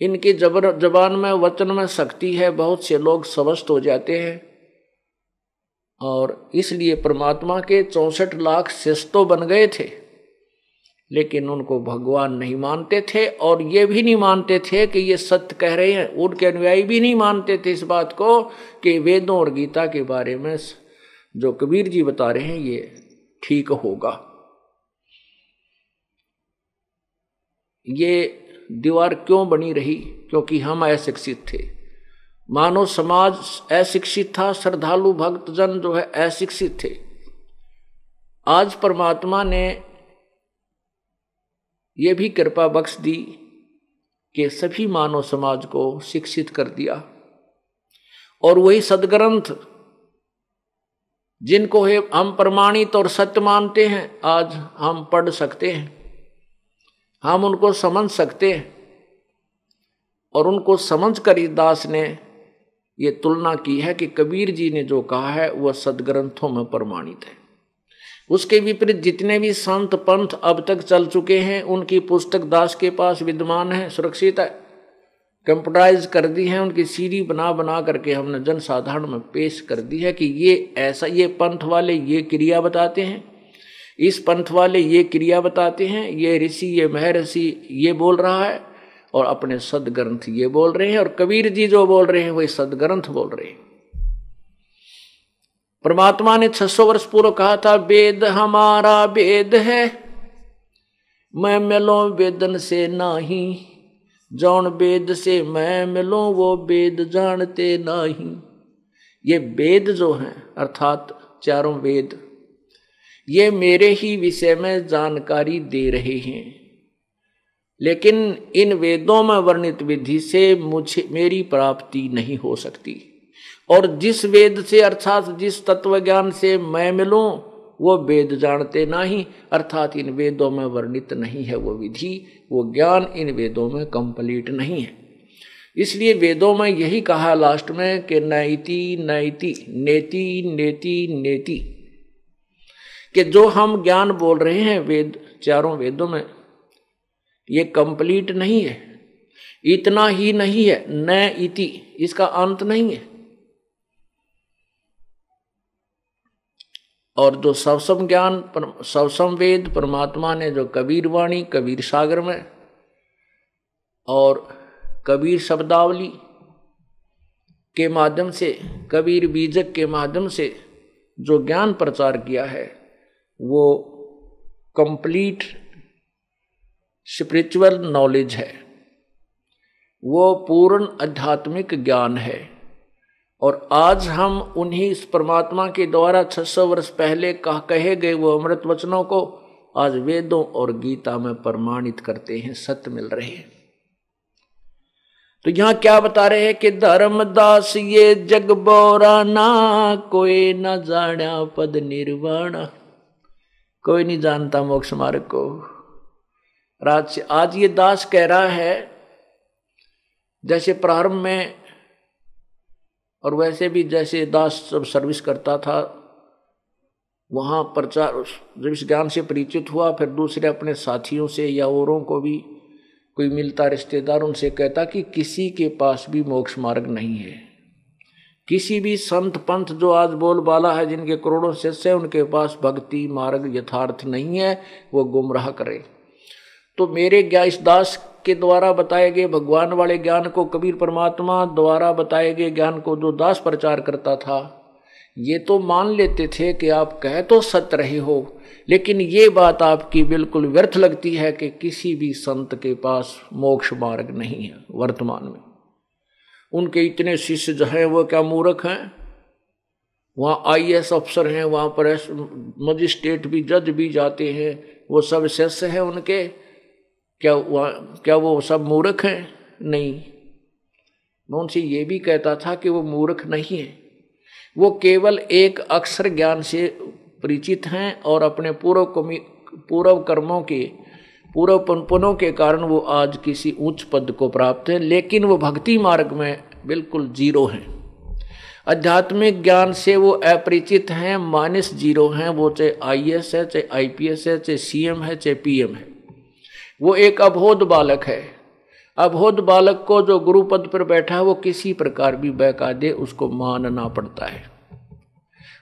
S1: इनकी जबर, जबान में, वचन में शक्ति है, बहुत से लोग स्वस्थ हो जाते हैं। और इसलिए परमात्मा के चौसठ लाख शिष्टो बन गए थे। लेकिन उनको भगवान नहीं मानते थे और ये भी नहीं मानते थे कि ये सत्य कह रहे हैं। उनके अनुयायी भी नहीं मानते थे इस बात को कि वेदों और गीता के बारे में जो कबीर जी बता रहे हैं, ये ठीक होगा। ये दीवार क्यों बनी रही? क्योंकि हम अशिक्षित थे। मानव समाज अशिक्षित था, श्रद्धालु, भक्तजन जो है अशिक्षित थे। आज परमात्मा ने ये भी कृपा बख्श दी कि सभी मानव समाज को शिक्षित कर दिया। और वही सदग्रंथ जिनको हम प्रमाणित और सत्य मानते हैं, आज हम पढ़ सकते हैं। हम उनको समझ सकते हैं। और उनको समझ कर ही दास ने ये तुलना की है कि कबीर जी ने जो कहा है, वह सदग्रंथों में प्रमाणित है। उसके विपरीत जितने भी संत पंथ अब तक चल चुके हैं, उनकी पुस्तक दास के पास विद्यमान है, सुरक्षित है। कंप्यूटराइज कर दी है, उनकी सीडी बना बना करके हमने जनसाधारण में पेश कर दी है कि ये ऐसा, ये पंथ वाले ये क्रिया बताते हैं। इस पंथ वाले ये क्रिया बताते हैं, ये ऋषि, ये महर्षि ये बोल रहा है, और अपने सदग्रंथ ये बोल रहे हैं, और कबीर जी जो बोल रहे हैं, वही सदग्रंथ बोल रहे हैं। परमात्मा ने 600 वर्ष पूर्व कहा था वेद हमारा वेद है। मैं मिलो वेदन से नाही। जौन वेद से मैं मिलो, वो वेद जानते नहीं। ये वेद जो हैं, अर्थात चारों वेद, ये मेरे ही विषय में जानकारी दे रहे हैं। लेकिन इन वेदों में वर्णित विधि से मुझे, मेरी प्राप्ति नहीं हो सकती। और जिस वेद से अर्थात जिस तत्व ज्ञान से मैं मिलूं, वो वेद जानते नहीं, अर्थात इन वेदों में वर्णित नहीं है वो विधि, वो ज्ञान इन वेदों में कंप्लीट नहीं है। इसलिए वेदों में यही कहा लास्ट में कि नैति नैति, नेति नेति नेति। कि जो हम ज्ञान बोल रहे हैं वेद, चारों वेदों में, ये कंप्लीट नहीं है। इतना ही नहीं है न इति इसका अंत नहीं है। और जो सवसम ज्ञान सवसम वेद, परमात्मा ने जो कबीर वाणी, कबीर सागर में, और कबीर शब्दावली के माध्यम से, कबीर बीजक के माध्यम से जो ज्ञान प्रचार किया है, वो कंप्लीट स्पिरिचुअल नॉलेज है। वो पूर्ण आध्यात्मिक ज्ञान है। और आज हम उन्हीं इस परमात्मा के द्वारा 600 वर्ष पहले कह कहे गए वो अमृत वचनों को आज वेदों और गीता में प्रमाणित करते हैं, सत्य मिल रहे हैं। तो यहाँ क्या बता रहे हैं कि धर्मदास, ये जग बोरा ना, कोई न जाना पद निर्वाण। कोई नहीं जानता मोक्ष मार्ग को। राज, आज ये दास कह रहा है, जैसे प्रारंभ में और वैसे भी जैसे दास सब सर्विस करता था, वहाँ प्रचार जब इस ज्ञान से परिचित हुआ, फिर दूसरे अपने साथियों से या औरों को भी कोई मिलता रिश्तेदार उनसे कहता कि किसी के पास भी मोक्ष मार्ग नहीं है। किसी भी संत पंथ जो आज बोल बाला है, जिनके करोड़ों शिष्य है, उनके पास भक्ति मार्ग यथार्थ नहीं है, वो गुमराह करे। तो मेरे ज्ञा, इस दास के द्वारा बताए गए भगवान वाले ज्ञान को कबीर परमात्मा द्वारा बताए गए ज्ञान को जो दास प्रचार करता था, ये तो मान लेते थे कि आप कह तो सत्य रहे हो, लेकिन ये बात आपकी बिल्कुल व्यर्थ लगती है कि किसी भी संत के पास मोक्ष मार्ग नहीं है वर्तमान में। उनके इतने शिष्य जो हैं, वो क्या मूर्ख हैं? वहाँ आईएएस अफसर हैं, वहाँ पर मजिस्ट्रेट भी, जज भी जाते हैं, वो सब शिष्य हैं उनके। क्या क्या वो सब मूर्ख हैं? नहीं। मैं उनसे ये भी कहता था कि वो मूर्ख नहीं है। वो केवल एक अक्षर ज्ञान से परिचित हैं और अपने पूर्व कमी, पूर्व कर्मों के, पूर्व पुनपुनों के कारण वो आज किसी उच्च पद को प्राप्त है, लेकिन वो भक्ति मार्ग में बिल्कुल ज़ीरो हैं। आध्यात्मिक ज्ञान से वो अपरिचित हैं माइनस ज़ीरो हैं। वो चाहे आईएएस है, चाहे आईपीएस है, चाहे सीएम है, चाहे पीएम है। वो एक अबोध बालक है। अबोध बालक को जो गुरु पद पर बैठा है, वो किसी प्रकार भी बहका दे उसको मानना पड़ता है।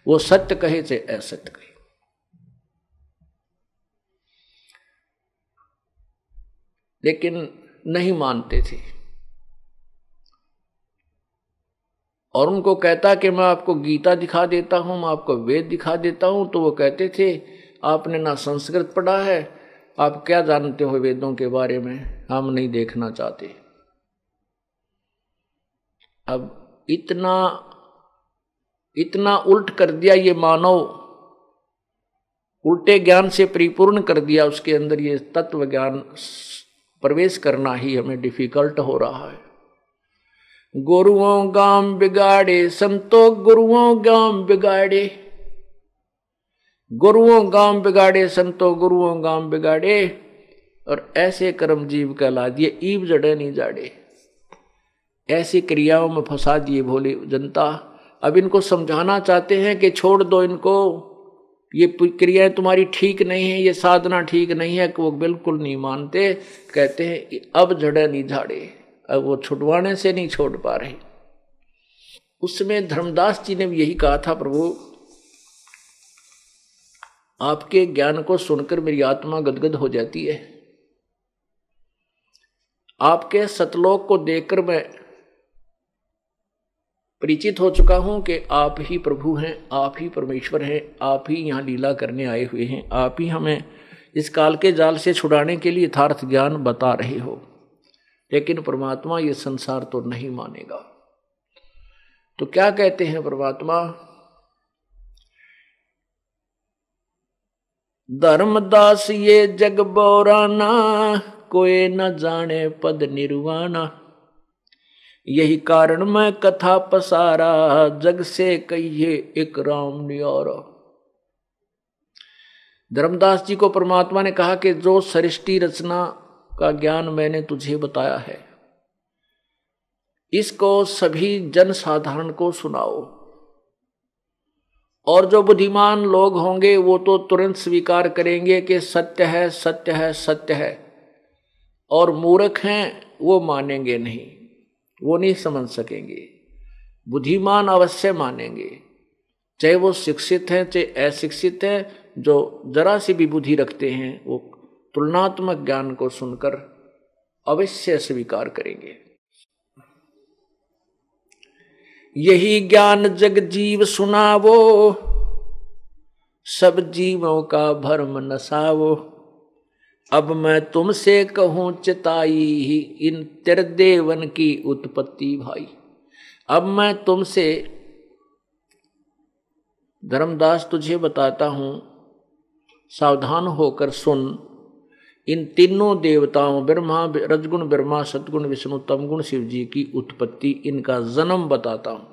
S1: वो सत्य कहे से असत्य कहे। लेकिन नहीं मानते थे। और उनको कहता कि मैं आपको गीता दिखा देता हूँ, मैं आपको वेद दिखा देता हूँ तो वो कहते थे, आपने ना संस्कृत पढ़ा है आप क्या जानते हो वेदों के बारे में? हम नहीं देखना चाहते। अब इतना इतना उल्ट कर दिया ये मानव, उल्टे ज्ञान से परिपूर्ण कर दिया उसके अंदर ये तत्व ज्ञान, प्रवेश करना ही हमें डिफ़िकल्ट हो रहा है। गुरुओं गाम बिगाड़े, संतो गुरुओं गाम बिगाड़े। गुरुओं गाम बिगाड़े, संतो गुरुओं गाम बिगाड़े, और ऐसे कर्म जीव कहला दिए, ईब जड़े नहीं जाड़े। ऐसी क्रियाओं में फंसा दिए भोले जनता। अब इनको समझाना चाहते हैं कि छोड़ दो इनको। ये क्रियाएँ तुम्हारी ठीक नहीं है, ये साधना ठीक नहीं है कि वो बिल्कुल नहीं मानते। कहते हैं कि अब जड़े नहीं झाड़े, अब वो छुटवाने से नहीं छोड़ पा रहे। उसमें धर्मदास जी ने भी यही कहा था, प्रभु आपके ज्ञान को सुनकर मेरी आत्मा गदगद हो जाती है। आपके सतलोक को देखकर मैं परिचित हो चुका हूँ कि आप ही प्रभु हैं, आप ही परमेश्वर हैं, आप ही यहाँ लीला करने आए हुए हैं। आप ही हमें इस काल के जाल से छुड़ाने के लिए यथार्थ ज्ञान बता रहे हो। लेकिन परमात्मा ये संसार तो नहीं मानेगा। तो क्या कहते हैं परमात्मा? धर्मदास ये जग बोराना, कोई न जाने पद निर्वाणा। यही कारण मैं कथा पसारा, जग से कहिए एक राम न्यारा। धर्मदास जी को परमात्मा ने कहा कि जो सृष्टि रचना का ज्ञान मैंने तुझे बताया है, इसको सभी जन साधारण को सुनाओ। और जो बुद्धिमान लोग होंगे, वो तो तुरंत स्वीकार करेंगे कि सत्य है सत्य है सत्य है। और मूर्ख हैं, वो मानेंगे नहीं। वो नहीं समझ सकेंगे। बुद्धिमान अवश्य मानेंगे। चाहे वो शिक्षित हैं, चाहे अशिक्षित हैं, जो जरा सी भी बुद्धि रखते हैं, वो तुलनात्मक ज्ञान को सुनकर अवश्य स्वीकार करेंगे। यही ज्ञान जग जीव सुनावो, सब जीवों का भरम नसावो। अब मैं तुमसे कहूँ, चिताई ही इन तिरदेवन की उत्पत्ति भाई। अब मैं तुमसे, धर्मदास तुझे बताता हूँ, सावधान होकर सुन। इन तीनों देवताओं, ब्रह्मा, रजगुण, ब्रह्मा, सतगुण, विष्णु, तमगुण शिव जी की उत्पत्ति इनका जन्म बताता हूँ।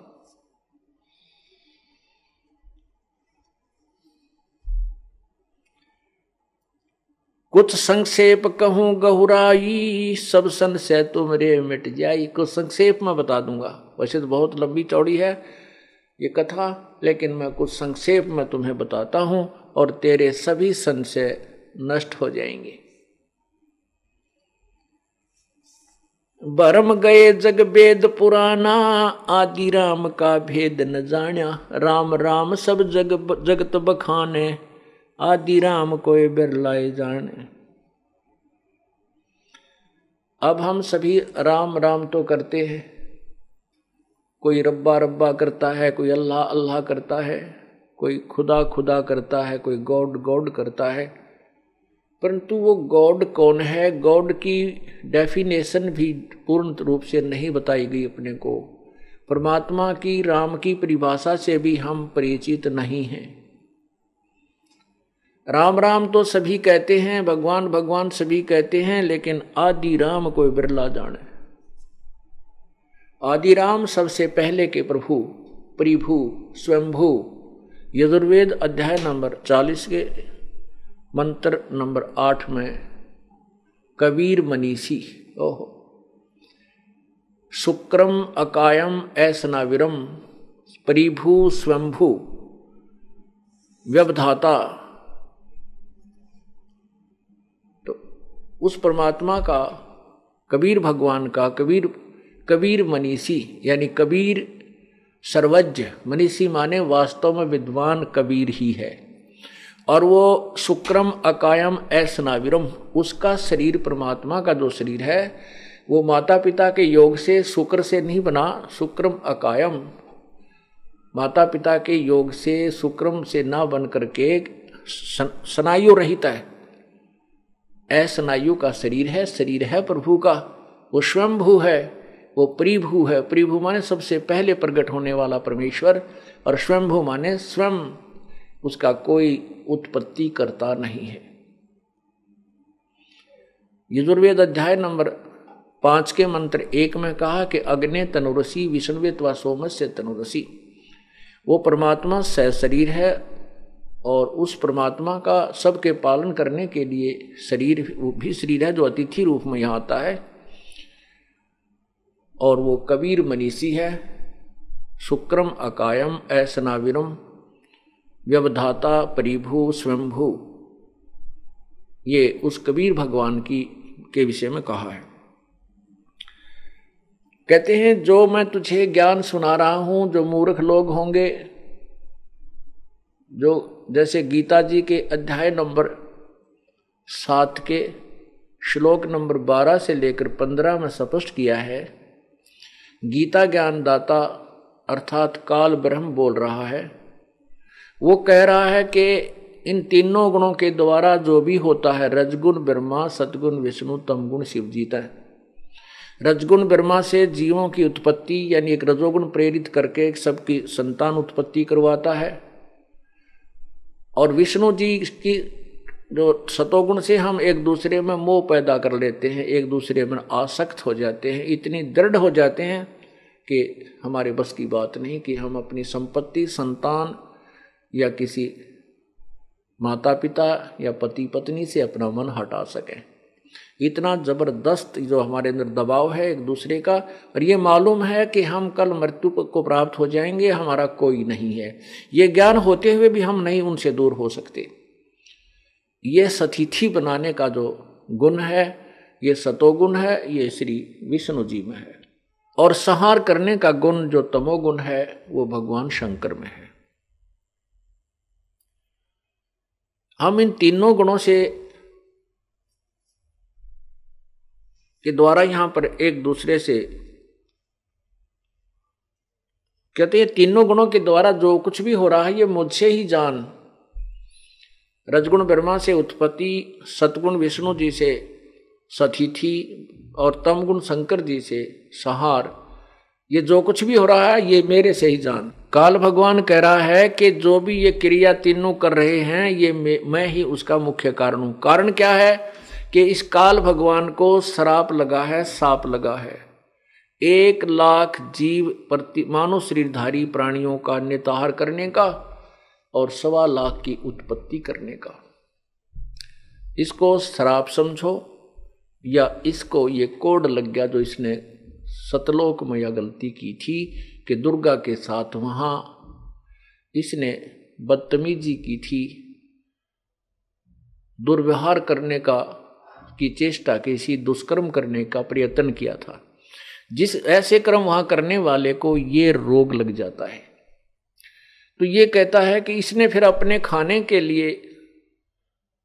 S1: कुछ संक्षेप कहूँ, गहुराई, सब संशय तुमरे मिट जाई। कुछ संक्षेप में बता दूँगा। वैसे तो बहुत लंबी चौड़ी है ये कथा, लेकिन मैं कुछ संक्षेप में तुम्हें बताता हूँ और तेरे सभी संशय नष्ट हो जाएँगे। बरम गए जग वेद पुराना, आदि राम का भेद न जाण्या। राम राम सब जग जगत बखाने, आदि राम कोई बिरलाए जाने। अब हम सभी राम राम तो करते हैं। कोई रब्बा रब्बा करता है, कोई अल्लाह अल्लाह करता है, कोई खुदा खुदा करता है, कोई गॉड गॉड करता है। परंतु वो गॉड कौन है? गॉड की डेफिनेशन भी पूर्ण रूप से नहीं बताई गई अपने को। परमात्मा की, राम की परिभाषा से भी हम परिचित नहीं हैं। राम राम तो सभी कहते हैं, भगवान भगवान सभी कहते हैं, लेकिन आदि राम कोई बिरला जाने। आदि राम सबसे पहले के प्रभु, परिभु, स्वयंभू, यजुर्वेद अध्याय नंबर चालीस के मंत्र नंबर आठ में, कबीर मनीषी, ओहो। शुक्रम अकायम ऐसनाविरम परिभू स्वयंभू व्यवधाता। तो उस परमात्मा का, कबीर भगवान का, कबीर कबीर मनीषी, यानी कबीर सर्वज्ञ, मनीषी माने वास्तव में विद्वान कबीर ही है। और वो शुक्रम, अकायम, ऐसनाविरम, उसका शरीर परमात्मा का जो शरीर है, वो माता पिता के योग से शुक्र से नहीं बना, शुक्रम, अकायम। माता पिता के योग से, शुक्रम से ना बन करके स्नायु रहित है। असनायु का शरीर है शरीर है प्रभु का। वो स्वयंभू है, वो प्रिभु है। प्रिभु माने सबसे पहले प्रकट होने वाला परमेश्वर, और स्वयंभू माने स्वयं। उसका कोई उत्पत्ति करता नहीं है। यजुर्वेद अध्याय नंबर पाँच के मंत्र एक में कहा कि अग्नि तनुरसी विष्णुवित व सोमस्य तनुरसी। वो परमात्मा सह शरीर है और उस परमात्मा का सबके पालन करने के लिए शरीर भी शरीर है, जो अतिथि रूप में यहाँ आता है। और वो कबीर मनीषी है। शुक्रम अकायम ऐसनाविरम व्यवधाता परिभू स्वयंभू। ये उस कबीर भगवान की, के विषय में कहा है। कहते हैं, जो मैं तुझे ज्ञान सुना रहा हूँ, जो मूर्ख लोग होंगे, जो जैसे गीता जी के अध्याय नंबर सात के श्लोक नंबर बारह से लेकर पंद्रह में स्पष्ट किया है, गीता ज्ञान दाता अर्थात काल ब्रह्म बोल रहा है। वो कह रहा है कि इन तीनों गुणों के द्वारा जो भी होता है, रजगुण ब्रह्मा सतगुण विष्णु, तमगुण शिव जीता है। रजगुण ब्रह्मा से जीवों की उत्पत्ति, यानी एक रजोगुण प्रेरित करके एक सबकी संतान उत्पत्ति करवाता है। और विष्णु जी की जो सतोगुण से हम एक दूसरे में मोह पैदा कर लेते हैं, एक दूसरे में आसक्त हो जाते हैं, इतनी दृढ़ हो जाते हैं कि हमारे बस की बात नहीं कि हम अपनी संपत्ति, संतान या किसी माता पिता या पति पत्नी से अपना मन हटा सकें। इतना ज़बरदस्त जो हमारे अंदर दबाव है एक दूसरे का, और ये मालूम है कि हम कल मृत्यु को प्राप्त हो जाएँगे, हमारा कोई नहीं है। ये ज्ञान होते हुए भी हम नहीं उनसे दूर हो सकते। ये सतिथि बनाने का जो गुण है, ये सतोगुण है, ये श्री विष्णु जी में है। और संहार करने का गुण, जो तमोगुण है, वो भगवान शंकर में है। हम इन तीनों गुणों से के द्वारा यहाँ पर एक दूसरे से कहते हैं तीनों गुणों के द्वारा जो कुछ भी हो रहा है, ये मुझसे ही जान। रजगुण ब्रह्मा से उत्पत्ति सतगुण विष्णु जी से सतिथि और तमगुण शंकर जी से सहार, ये जो कुछ भी हो रहा है, ये मेरे से ही जान। काल भगवान कह रहा है कि जो भी ये क्रिया तीनों कर रहे हैं, ये मैं ही उसका मुख्य कारण हूँ। कारण क्या है? कि इस काल भगवान को शराप लगा है, साप लगा है। एक लाख जीव प्रति, मानव शरीरधारी प्राणियों का निताहार करने का और सवा लाख की उत्पत्ति करने का। इसको श्राप समझो या इसको ये कोड लग गया जो इसने सतलोक में यह गलती की थी कि दुर्गा के साथ वहाँ इसने बदतमीजी की थी। दुर्व्यवहार करने का, की चेष्टा किसी दुष्कर्म करने का प्रयत्न किया था। जिस ऐसे कर्म वहाँ करने वाले को ये रोग लग जाता है। तो ये कहता है कि इसने फिर अपने खाने के लिए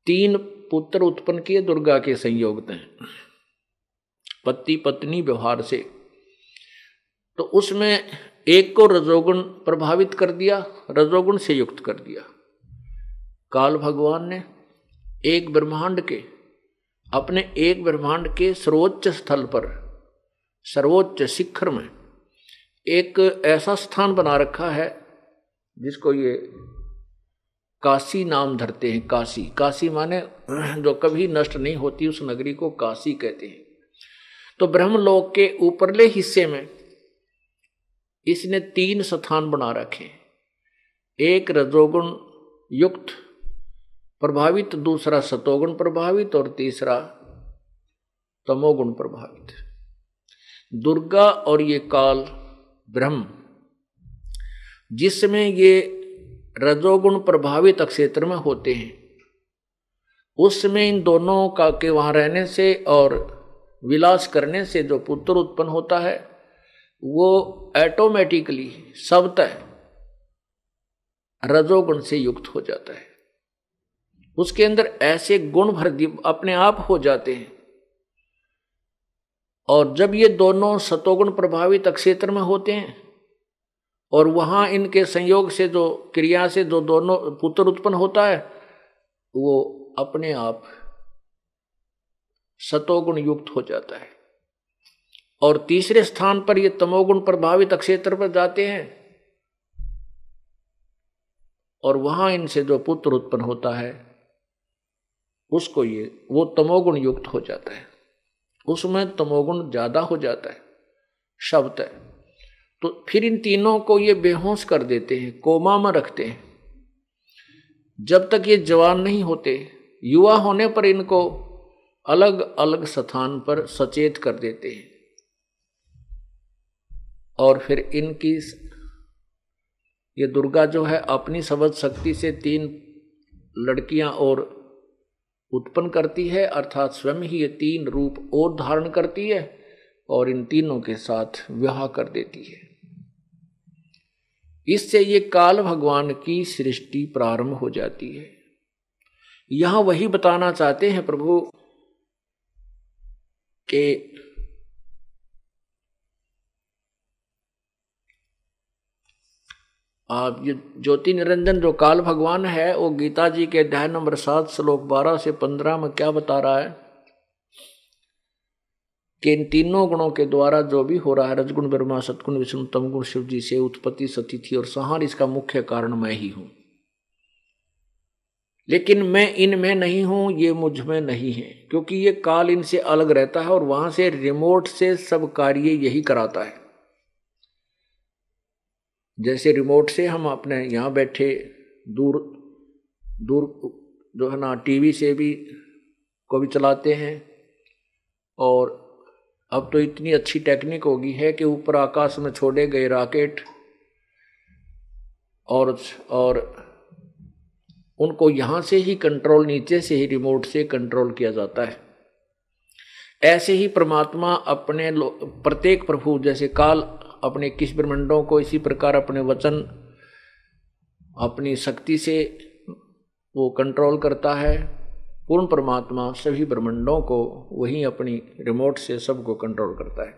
S1: तीन पुत्र उत्पन्न किए दुर्गा के संयोग में। पति पत्नी व्यवहार से। तो उसमें एक को रजोगुण प्रभावित कर दिया, रजोगुण से युक्त कर दिया। काल भगवान ने एक ब्रह्मांड के, अपने एक ब्रह्मांड के सर्वोच्च स्थल पर, सर्वोच्च शिखर में एक ऐसा स्थान बना रखा है, जिसको ये काशी नाम धरते हैं, काशी। काशी माने, जो कभी नष्ट नहीं होती, उस नगरी को काशी कहते हैं। तो ब्रह्मलोक के ऊपरले हिस्से में इसने तीन स्थान बना रखे एक रजोगुण युक्त, प्रभावित, दूसरा सतोगुण प्रभावित और तीसरा तमोगुण प्रभावित। दुर्गा और ये काल ब्रह्म, जिसमें ये रजोगुण प्रभावित क्षेत्र में होते हैं, उसमें इन दोनों का के वहाँ रहने से और विलास करने से जो पुत्र उत्पन्न होता है, वो ऐटोमेटिकली सबतः रजोगुण से युक्त हो जाता है। उसके अंदर ऐसे गुण भर अपने आप हो जाते हैं। और जब ये दोनों सतोगुण प्रभावित क्षेत्र में होते हैं, और वहाँ इनके संयोग से जो क्रिया से जो दोनों पुत्र उत्पन्न होता है, वो अपने आप सतोगुण युक्त हो जाता है। और तीसरे स्थान पर ये तमोगुण प्रभावित अक्षेत्र पर जाते हैं। और वहाँ इनसे जो पुत्र उत्पन्न होता है, उसको ये, वो तमोगुण युक्त हो जाता है। उसमें तमोगुण ज़्यादा हो जाता है, शब्द है। तो फिर इन तीनों को ये बेहोश कर देते हैं, कोमा में रखते हैं। जब तक ये जवान नहीं होते, युवा होने पर इनको अलग अलग स्थान पर सचेत कर देते हैं। और फिर इनकी ये दुर्गा जो है, अपनी सबद शक्ति से तीन लड़कियाँ और उत्पन्न करती है, अर्थात स्वयं ही ये तीन रूप और धारण करती है और इन तीनों के साथ विवाह कर देती है। इससे ये काल भगवान की सृष्टि प्रारंभ हो जाती है। यहाँ वही बताना चाहते हैं प्रभु के आप ज्योति निरंजन जो काल भगवान है, वो गीता जी के अध्याय नंबर सात, श्लोक बारह से पंद्रह में क्या बता रहा है? कि इन तीनों गुणों के द्वारा जो भी हो रहा है, रजगुण, ब्रह्मा, सतगुण, विष्णु, तमगुण, शिव जी से उत्पत्ति सतिथि और संहार इसका मुख्य कारण मैं ही हूँ। लेकिन मैं इनमें नहीं हूँ, ये मुझमें नहीं है, क्योंकि ये काल इनसे अलग रहता है और वहाँ से रिमोट से सब कार्य यही कराता है। जैसे रिमोट से हम अपने यहाँ बैठे, दूर दूर जो है ना टीवी से भी को भी चलाते हैं, और अब तो इतनी अच्छी टेक्निक होगी है कि ऊपर आकाश में छोड़े गए रॉकेट और और उनको यहाँ से ही कंट्रोल नीचे से ही रिमोट से कंट्रोल किया जाता है। ऐसे ही परमात्मा अपने प्रत्येक प्रभु, जैसे काल अपने किस ब्रह्मंडों को इसी प्रकार अपने वचन, अपनी शक्ति से वो कंट्रोल करता है। पूर्ण परमात्मा सभी ब्रह्मंडों को वही अपनी रिमोट से सबको कंट्रोल करता है।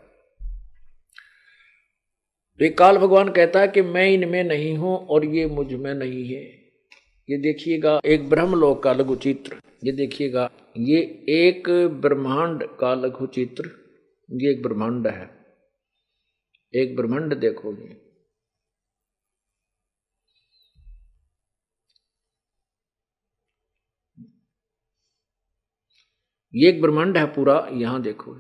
S1: तो एक काल भगवान कहता है कि मैं इनमें नहीं हूँ और ये मुझमें नहीं है। ये देखिएगा, एक ब्रह्मलोक का लघु चित्र ये देखिएगा, ये एक ब्रह्मांड का लघु चित्र ये एक ब्रह्मांड है। एक ब्रह्मांड देखोगे। ये एक ब्रह्मांड है पूरा, यहाँ देखो।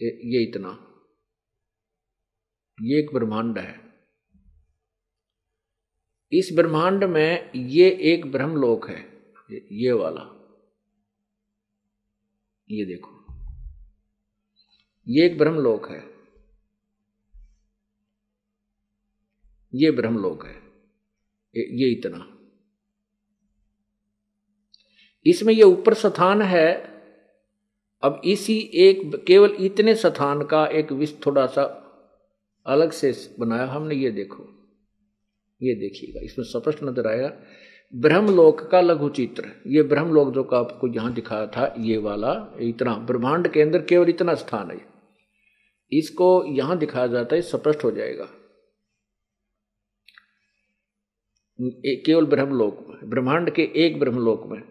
S1: ये इतना। ये एक ब्रह्मांड है। इस ब्रह्मांड में ये एक ब्रह्मलोक है, ये वाला। ये देखो। ये एक ब्रह्मलोक है। ये ब्रह्मलोक है। ये इतना। इसमें ये ऊपर स्थान है। अब इसी एक, केवल इतने स्थान का एक विष थोड़ा सा अलग से बनाया। हमने ये देखो। ये देखिएगा, इसमें स्पष्ट नज़र आएगा ब्रह्मलोक का लघु चित्र ये ब्रह्मलोक जो का आपको यहाँ दिखाया था, ये वाला, इतना, ब्रह्मांड के अंदर केवल इतना स्थान है। इसको यहाँ दिखाया जाता है स्पष्ट हो जाएगा। केवल ब्रह्मलोक में, ब्रह्मांड के एक ब्रह्मलोक में,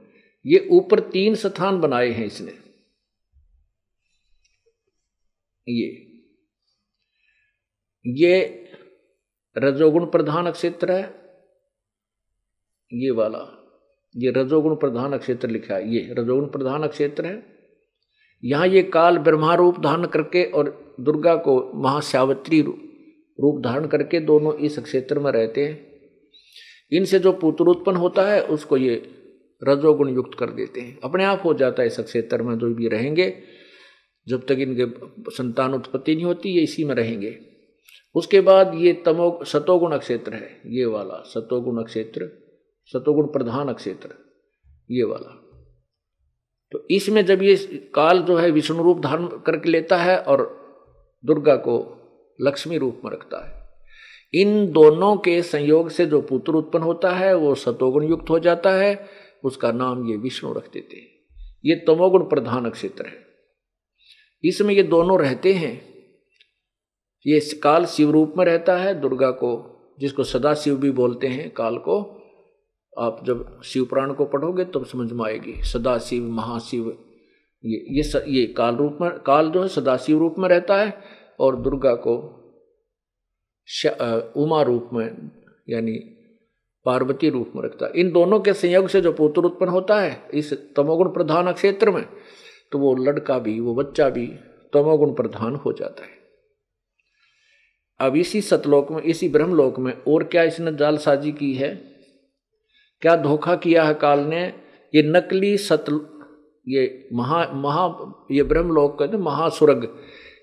S1: ये ऊपर तीन स्थान बनाए हैं इसने। ये ये रजोगुण प्रधान क्षेत्र है। ये वाला, ये रजोगुण प्रधान क्षेत्र लिखा है, ये रजोगुण प्रधान क्षेत्र है। यहाँ ये काल ब्रह्मा रूप धारण करके और दुर्गा को महाश्यावत्री रूप धारण करके दोनों इस क्षेत्र में रहते हैं। इनसे जो पुत्र उत्पन्न होता है, उसको ये रजोगुण युक्त कर देते हैं। अपने आप हो जाता है इस क्षेत्र में जो भी रहेंगे। जब तक इनके संतान उत्पत्ति नहीं होती, ये इसी में रहेंगे। उसके बाद ये तमो, सतोगुण क्षेत्र है, ये वाला, सतोगुण क्षेत्र, सतोगुण प्रधान क्षेत्र, ये वाला। तो इसमें जब ये काल जो है विष्णु रूप धारण करके लेता है और दुर्गा को लक्ष्मी रूप में रखता है, इन दोनों के संयोग से जो पुत्र उत्पन्न होता है, वो सतोगुण युक्त हो जाता है, उसका नाम ये विष्णु रख देते हैं। ये तमोगुण प्रधान क्षेत्र है। इसमें ये दोनों रहते हैं ये काल शिव रूप में रहता है दुर्गा को जिसको सदा शिव भी बोलते हैं काल को। आप जब शिव पुराण को पढ़ोगे तब समझ में आएगी सदा शिव महाशिव ये ये स, ये काल रूप में काल जो है सदाशिव रूप में रहता है और दुर्गा को उमा रूप में यानी पार्वती रूप में रखता है। इन दोनों के संयोग से जो पुत्र उत्पन्न होता है इस तमोगुण प्रधान क्षेत्र में तो वो लड़का भी वो बच्चा भी तमोगुण प्रधान हो जाता है। अब इसी सतलोक में, इसी ब्रह्मलोक में, और क्या इसने जालसाजी की है? क्या धोखा किया है काल ने? ये नकली सत ये महा महा, ये ब्रह्मलोक कहते महासुरग।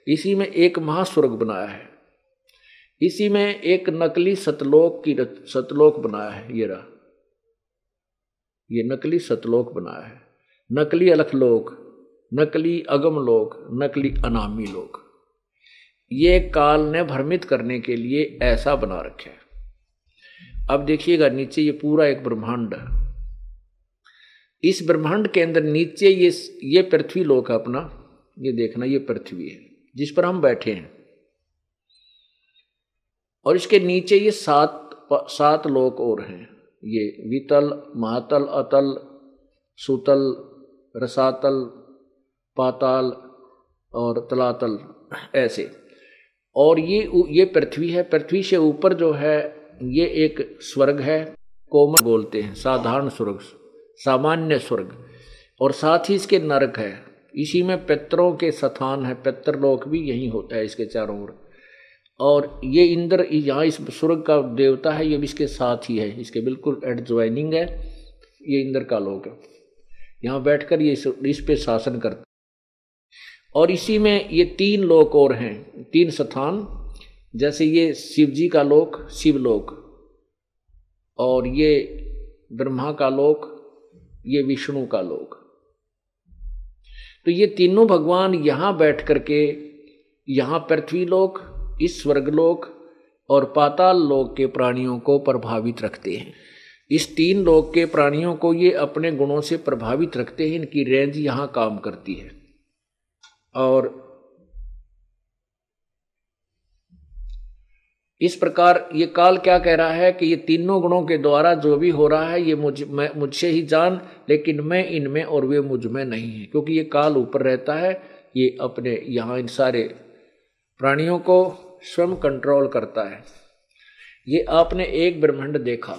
S1: इसी में एक महासुरग बनाया है। इसी में एक नकली सतलोक की सतलोक बनाया है, ये रहा। ये नकली सतलोक बनाया है। नकली अलखलोक, नकली अगम लोक नकली अनामी लोक ये काल ने भ्रमित करने के लिए ऐसा बना रखे अब देखिएगा, नीचे ये पूरा एक ब्रह्मांड इस ब्रह्मांड के अंदर नीचे ये ये पृथ्वी लोक है अपना। ये देखना, ये पृथ्वी है, जिस पर हम बैठे हैं। और इसके नीचे ये सात सात लोक और हैं। ये वितल, महातल, अतल, सुतल, रसातल, पाताल और तलातल, ऐसे। और ये ये पृथ्वी है, पृथ्वी से ऊपर जो है, ये एक स्वर्ग है, कोमल बोलते हैं, साधारण स्वर्ग, सामान्य स्वर्ग। और साथ ही इसके नरक है, इसी में पितरों के स्थान है, पितरलोक भी यही होता है इसके चारों ओर। और ये इंद्र, यहाँ इस स्वर्ग का देवता है, ये भी इसके साथ ही है, इसके बिल्कुल एडज्वाइनिंग है, ये इंद्र का लोक है। यहाँ बैठकर ये इस पे शासन करता और इसी में ये तीन लोक और हैं, तीन स्थान, जैसे ये शिव जी का लोक, शिवलोक, और ये ब्रह्मा का लोक, ये विष्णु का लोक। तो ये तीनों भगवान यहाँ बैठ करके, यहाँ पृथ्वी लोक, इस स्वर्गलोक और पाताल लोक के प्राणियों को प्रभावित रखते हैं। इस तीन लोक के प्राणियों को ये अपने गुणों से प्रभावित रखते हैं, इनकी रेंज यहाँ काम करती है। और इस प्रकार ये काल क्या कह रहा है कि ये तीनों गुणों के द्वारा जो भी हो रहा है, ये मुझ, मैं, मुझसे ही जान, लेकिन मैं इनमें और वे मुझमें नहीं है, क्योंकि ये काल ऊपर रहता है, ये अपने यहाँ इन सारे प्राणियों को स्वयं कंट्रोल करता है। ये आपने एक ब्रह्मांड देखा।